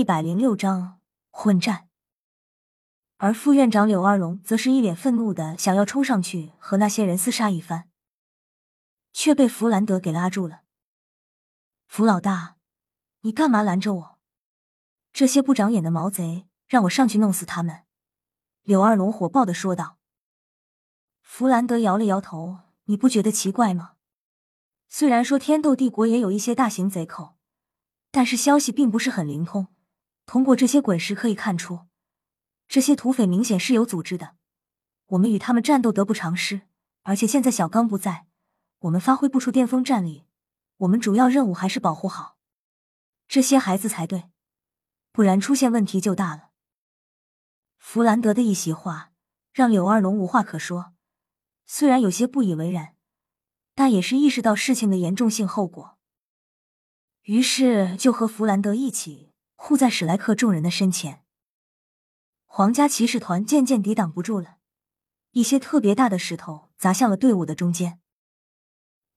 一百零六章混战。而副院长柳二龙则是一脸愤怒的想要冲上去和那些人厮杀一番，却被弗兰德给拉住了。弗老大，你干嘛拦着我？这些不长眼的毛贼，让我上去弄死他们！柳二龙火爆的说道。弗兰德摇了摇头：“你不觉得奇怪吗？虽然说天斗帝国也有一些大型贼寇，但是消息并不是很灵通。通过这些滚石可以看出。”这些土匪明显是有组织的，我们与他们战斗得不偿失。而且现在小刚不在，我们发挥不出巅峰战力。我们主要任务还是保护好这些孩子才对，不然出现问题就大了。弗兰德的一席话让柳二龙无话可说，虽然有些不以为然，但也是意识到事情的严重性后果，于是就和弗兰德一起护在史莱克众人的身前。皇家骑士团渐渐抵挡不住了，一些特别大的石头砸向了队伍的中间。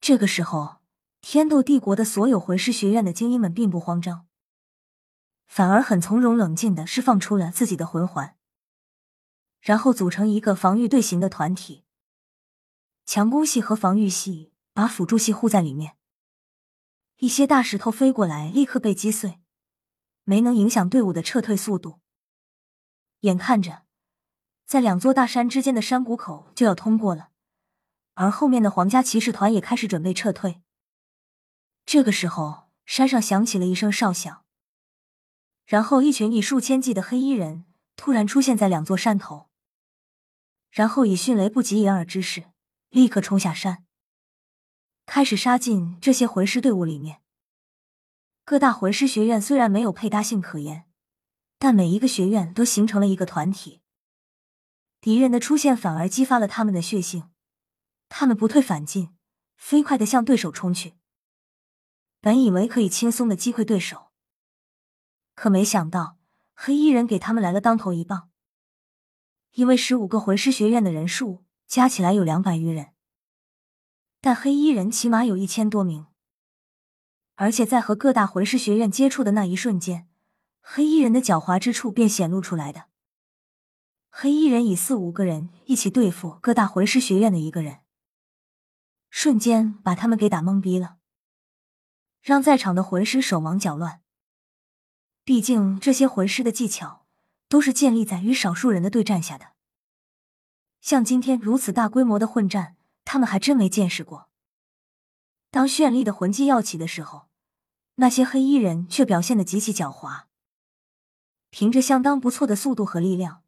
这个时候，天斗帝国的所有魂师学院的精英们并不慌张，反而很从容冷静的释放出了自己的魂环，然后组成一个防御队形的团体，强攻系和防御系把辅助系护在里面。一些大石头飞过来，立刻被击碎，没能影响队伍的撤退速度。眼看着，在两座大山之间的山谷口就要通过了，而后面的皇家骑士团也开始准备撤退。这个时候，山上响起了一声哨响，然后一群以数千计的黑衣人突然出现在两座山头，然后以迅雷不及掩耳之势立刻冲下山，开始杀进这些魂师队伍里面。各大魂师学院虽然没有配搭性可言。但每一个学院都形成了一个团体，敌人的出现反而激发了他们的血性，他们不退反进，飞快的向对手冲去。本以为可以轻松的击溃对手，可没想到黑衣人给他们来了当头一棒。因为十五个魂师学院的人数加起来有两百余人，但黑衣人起码有一千多名，而且在和各大魂师学院接触的那一瞬间。黑衣人的狡猾之处便显露出来的。黑衣人以四五个人一起对付各大魂师学院的一个人，瞬间把他们给打懵逼了，让在场的魂师手忙脚乱。毕竟这些魂师的技巧都是建立在与少数人的对战下的，像今天如此大规模的混战，他们还真没见识过。当绚丽的魂技要起的时候，那些黑衣人却表现的极其狡猾。凭着相当不错的速度和力量，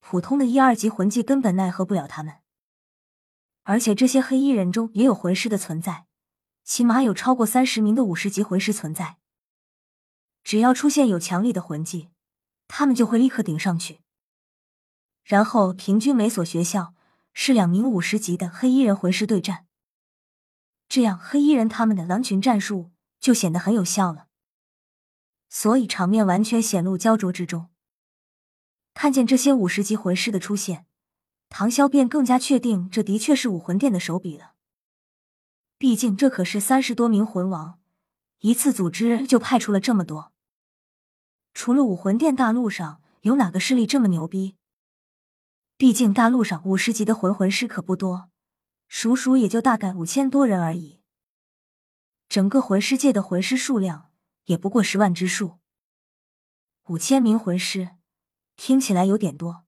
普通的一二级魂技根本奈何不了他们。而且这些黑衣人中也有魂师的存在，起码有超过三十名的五十级魂师存在。只要出现有强力的魂技，他们就会立刻顶上去。然后平均每所学校是两名五十级的黑衣人魂师对战，这样黑衣人他们的狼群战术就显得很有效了。所以场面完全显露焦灼之中。看见这些五十级魂师的出现，唐潇便更加确定这的确是武魂殿的手笔了。毕竟这可是三十多名魂王，一次组织就派出了这么多。除了武魂殿，大陆上有哪个势力这么牛逼？毕竟大陆上五十级的魂魂师可不多，数数也就大概五千多人而已。整个魂师界的魂师数量。也不过十万之数，五千名魂师听起来有点多，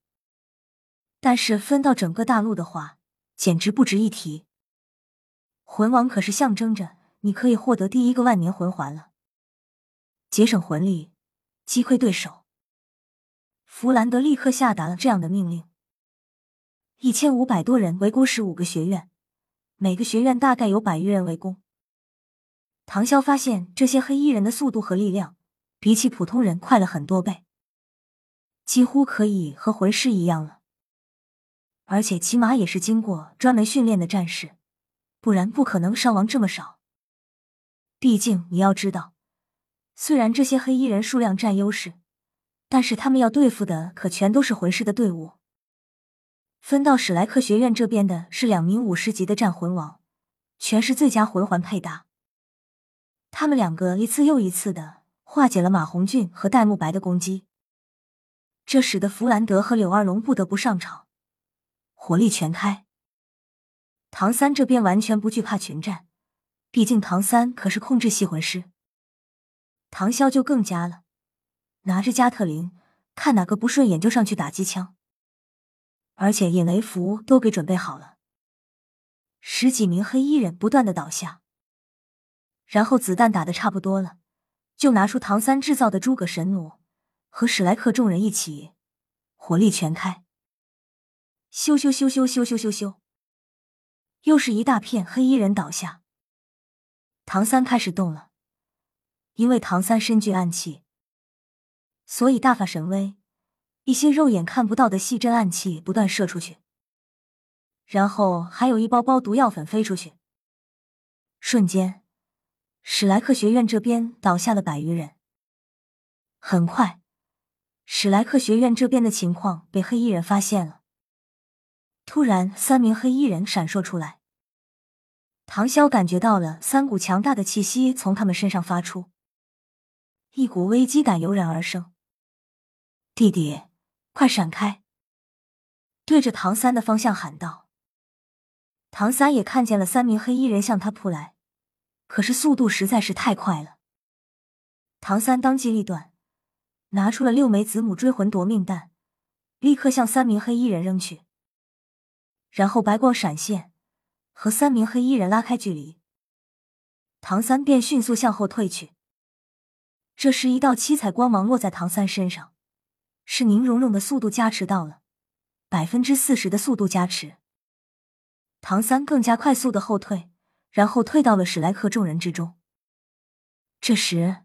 但是分到整个大陆的话，简直不值一提。魂王可是象征着你可以获得第一个万年魂环了，节省魂力，击溃对手。弗兰德立刻下达了这样的命令：一千五百多人围攻十五个学院，每个学院大概有百余人围攻。唐潇发现这些黑衣人的速度和力量比起普通人快了很多倍，几乎可以和魂师一样了。而且起码也是经过专门训练的战士，不然不可能伤亡这么少。毕竟你要知道，虽然这些黑衣人数量占优势，但是他们要对付的可全都是魂师的队伍。分到史莱克学院这边的是两名五十级的战魂王，全是最佳魂环配搭。他们两个一次又一次的化解了马红俊和戴沐白的攻击。这使得弗兰德和柳二龙不得不上场，火力全开。唐三这边完全不惧怕群战，毕竟唐三可是控制系魂师。唐潇就更加了，拿着加特林，看哪个不顺眼就上去打机枪，而且引雷符都给准备好了。十几名黑衣人不断的倒下，然后子弹打的差不多了，就拿出唐三制造的诸葛神弩，和史莱克众人一起，火力全开，咻咻咻咻咻咻咻咻，又是一大片黑衣人倒下。唐三开始动了，因为唐三身具暗器，所以大发神威，一些肉眼看不到的细针暗器不断射出去。然后还有一包包毒药粉飞出去，瞬间，史莱克学院这边倒下了百余人。很快，史莱克学院这边的情况被黑衣人发现了。突然，三名黑衣人闪烁出来，唐潇感觉到了三股强大的气息从他们身上发出，一股危机感油然而生。弟弟，快闪开！对着唐三的方向喊道。唐三也看见了三名黑衣人向他扑来，可是速度实在是太快了。唐三当机立断，拿出了六枚子母追魂夺命弹，立刻向三名黑衣人扔去。然后白光闪现，和三名黑衣人拉开距离。唐三便迅速向后退去。这时，一道七彩光芒落在唐三身上，是宁荣荣的速度加持到了百分之四十的速度加持。唐三更加快速的后退，然后退到了史莱克众人之中。这时，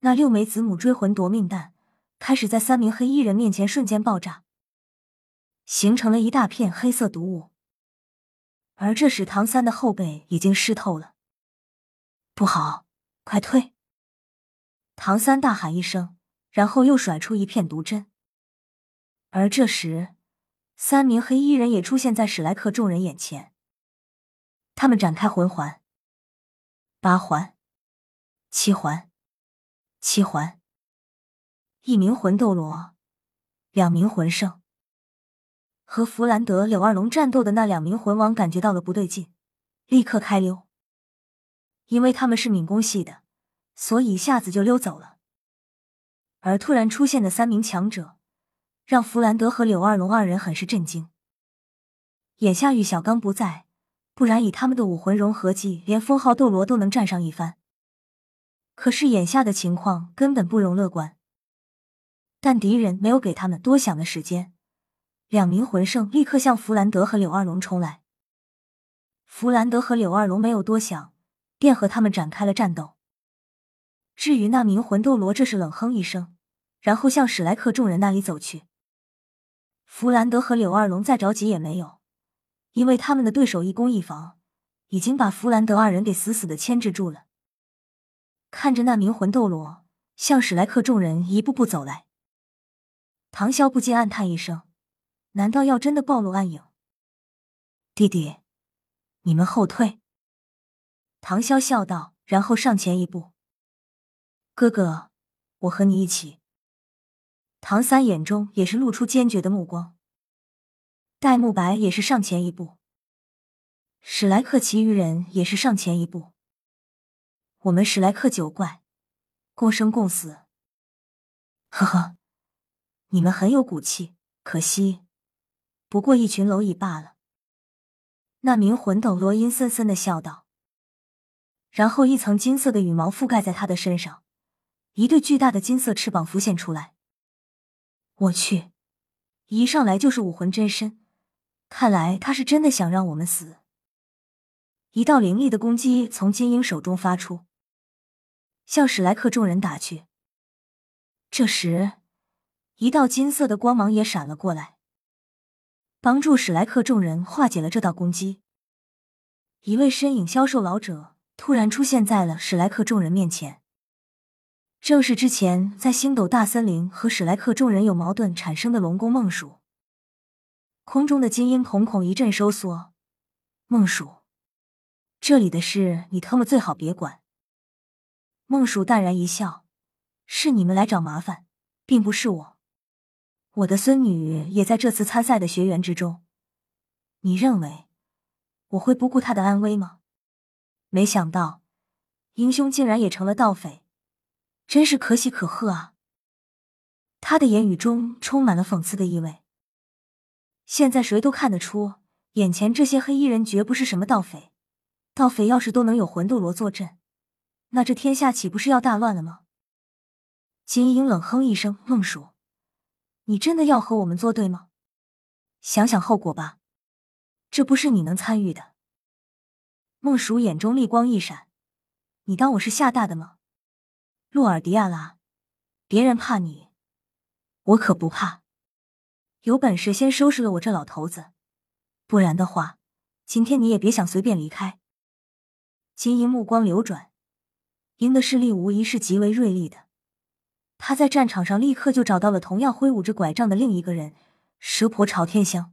那六枚子母追魂夺命弹开始在三名黑衣人面前瞬间爆炸，形成了一大片黑色毒雾。而这时，唐三的后背已经湿透了。不好，快退！唐三大喊一声，然后又甩出一片毒针。而这时，三名黑衣人也出现在史莱克众人眼前。他们展开魂环，八环、七环、七环。一名魂斗罗，两名魂圣。和弗兰德、柳二龙战斗的那两名魂王感觉到了不对劲，立刻开溜。因为他们是敏攻系的，所以一下子就溜走了。而突然出现的三名强者。让弗兰德和柳二龙二人很是震惊。眼下玉小刚不在，不然以他们的武魂融合技，连封号斗罗都能战上一番。可是眼下的情况根本不容乐观。但敌人没有给他们多想的时间，两名魂圣立刻向弗兰德和柳二龙冲来。弗兰德和柳二龙没有多想，便和他们展开了战斗。至于那名魂斗罗，这是冷哼一声，然后向史莱克众人那里走去。弗兰德和柳二龙再着急也没有，因为他们的对手一攻一防，已经把弗兰德二人给死死的牵制住了。看着那名魂斗罗向史莱克众人一步步走来，唐潇不禁暗叹一声：难道要真的暴露暗影？弟弟，你们后退。唐潇笑道，然后上前一步：“哥哥，我和你一起。”唐三眼中也是露出坚决的目光，戴沐白也是上前一步，史莱克其余人也是上前一步。我们史莱克九怪，共生共死。呵呵，你们很有骨气，可惜不过一群蝼蚁罢了。那名魂斗罗阴森森的笑道，然后一层金色的羽毛覆盖在他的身上，一对巨大的金色翅膀浮现出来。我去，一上来就是武魂真身，看来他是真的想让我们死。一道凌厉的攻击从金鹰手中发出，向史莱克众人打去。这时，一道金色的光芒也闪了过来，帮助史莱克众人化解了这道攻击。一位身影消瘦老者突然出现在了史莱克众人面前。正是之前在星斗大森林和史莱克众人有矛盾产生的龙宫梦鼠。空中的金鹰瞳孔一阵收缩，梦鼠，这里的事你他妈最好别管。梦鼠淡然一笑，是你们来找麻烦，并不是我。我的孙女也在这次参赛的学员之中。你认为我会不顾她的安危吗？没想到，英雄竟然也成了盗匪，真是可喜可贺啊！他的言语中充满了讽刺的意味。现在谁都看得出，眼前这些黑衣人绝不是什么盗匪。盗匪要是都能有魂斗罗坐镇，那这天下岂不是要大乱了吗？金英冷哼一声：“孟叔，你真的要和我们作对吗？想想后果吧，这不是你能参与的。”孟叔眼中厉光一闪：“你当我是吓大的吗？洛尔迪亚拉，别人怕你，我可不怕。有本事先收拾了我这老头子，不然的话，今天你也别想随便离开。”金英目光流转，鹰的视力无疑是极为锐利的。他在战场上立刻就找到了同样挥舞着拐杖的另一个人——蛇婆朝天香。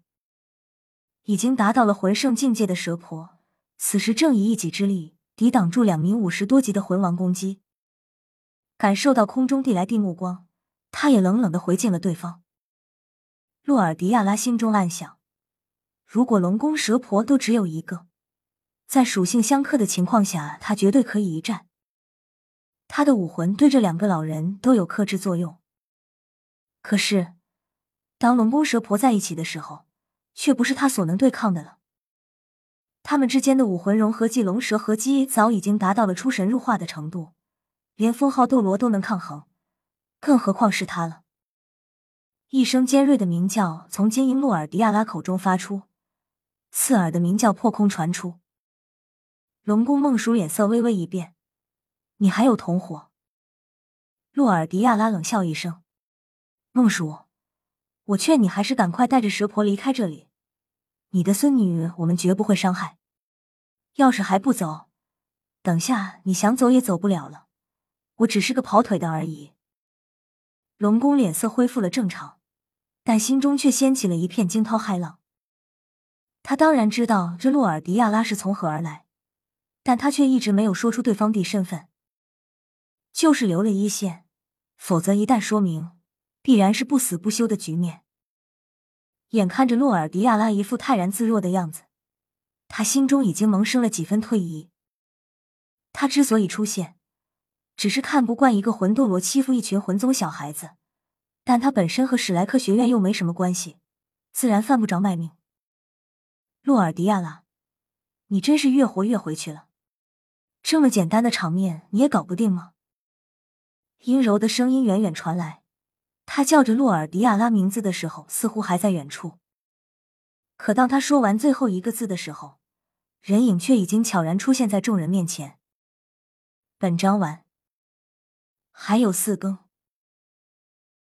已经达到了魂圣境界的蛇婆，此时正以一己之力抵挡住两名五十多级的魂王攻击。感受到空中递来的目光，他也冷冷的回敬了对方。洛尔迪亚拉心中暗想：如果龙宫蛇婆都只有一个。在属性相克的情况下，他绝对可以一战。他的武魂对这两个老人都有克制作用。可是，当龙宫蛇婆在一起的时候，却不是他所能对抗的了。他们之间的武魂融合技龙蛇合击早已经达到了出神入化的程度，连封号斗罗都能抗衡，更何况是他了。一声尖锐的鸣叫从金鹰洛尔迪亚拉口中发出，刺耳的鸣叫破空传出。龙宫孟叔脸色微微一变，你还有同伙？洛尔迪亚拉冷笑一声：“孟叔，我劝你还是赶快带着蛇婆离开这里。你的孙女我们绝不会伤害。要是还不走，等下你想走也走不了了。我只是个跑腿的而已。”龙宫脸色恢复了正常，但心中却掀起了一片惊涛骇浪。他当然知道这洛尔迪亚拉是从何而来。但他却一直没有说出对方的身份，就是留了一线，否则一旦说明，必然是不死不休的局面。眼看着洛尔迪亚拉一副泰然自若的样子，他心中已经萌生了几分退意。他之所以出现，只是看不惯一个魂斗罗欺负一群魂宗小孩子，但他本身和史莱克学院又没什么关系，自然犯不着卖命。洛尔迪亚拉，你真是越活越回去了。这么简单的场面你也搞不定吗？阴柔的声音远远传来，他叫着洛尔迪亚拉名字的时候，似乎还在远处。可当他说完最后一个字的时候，人影却已经悄然出现在众人面前。本章完，还有四更。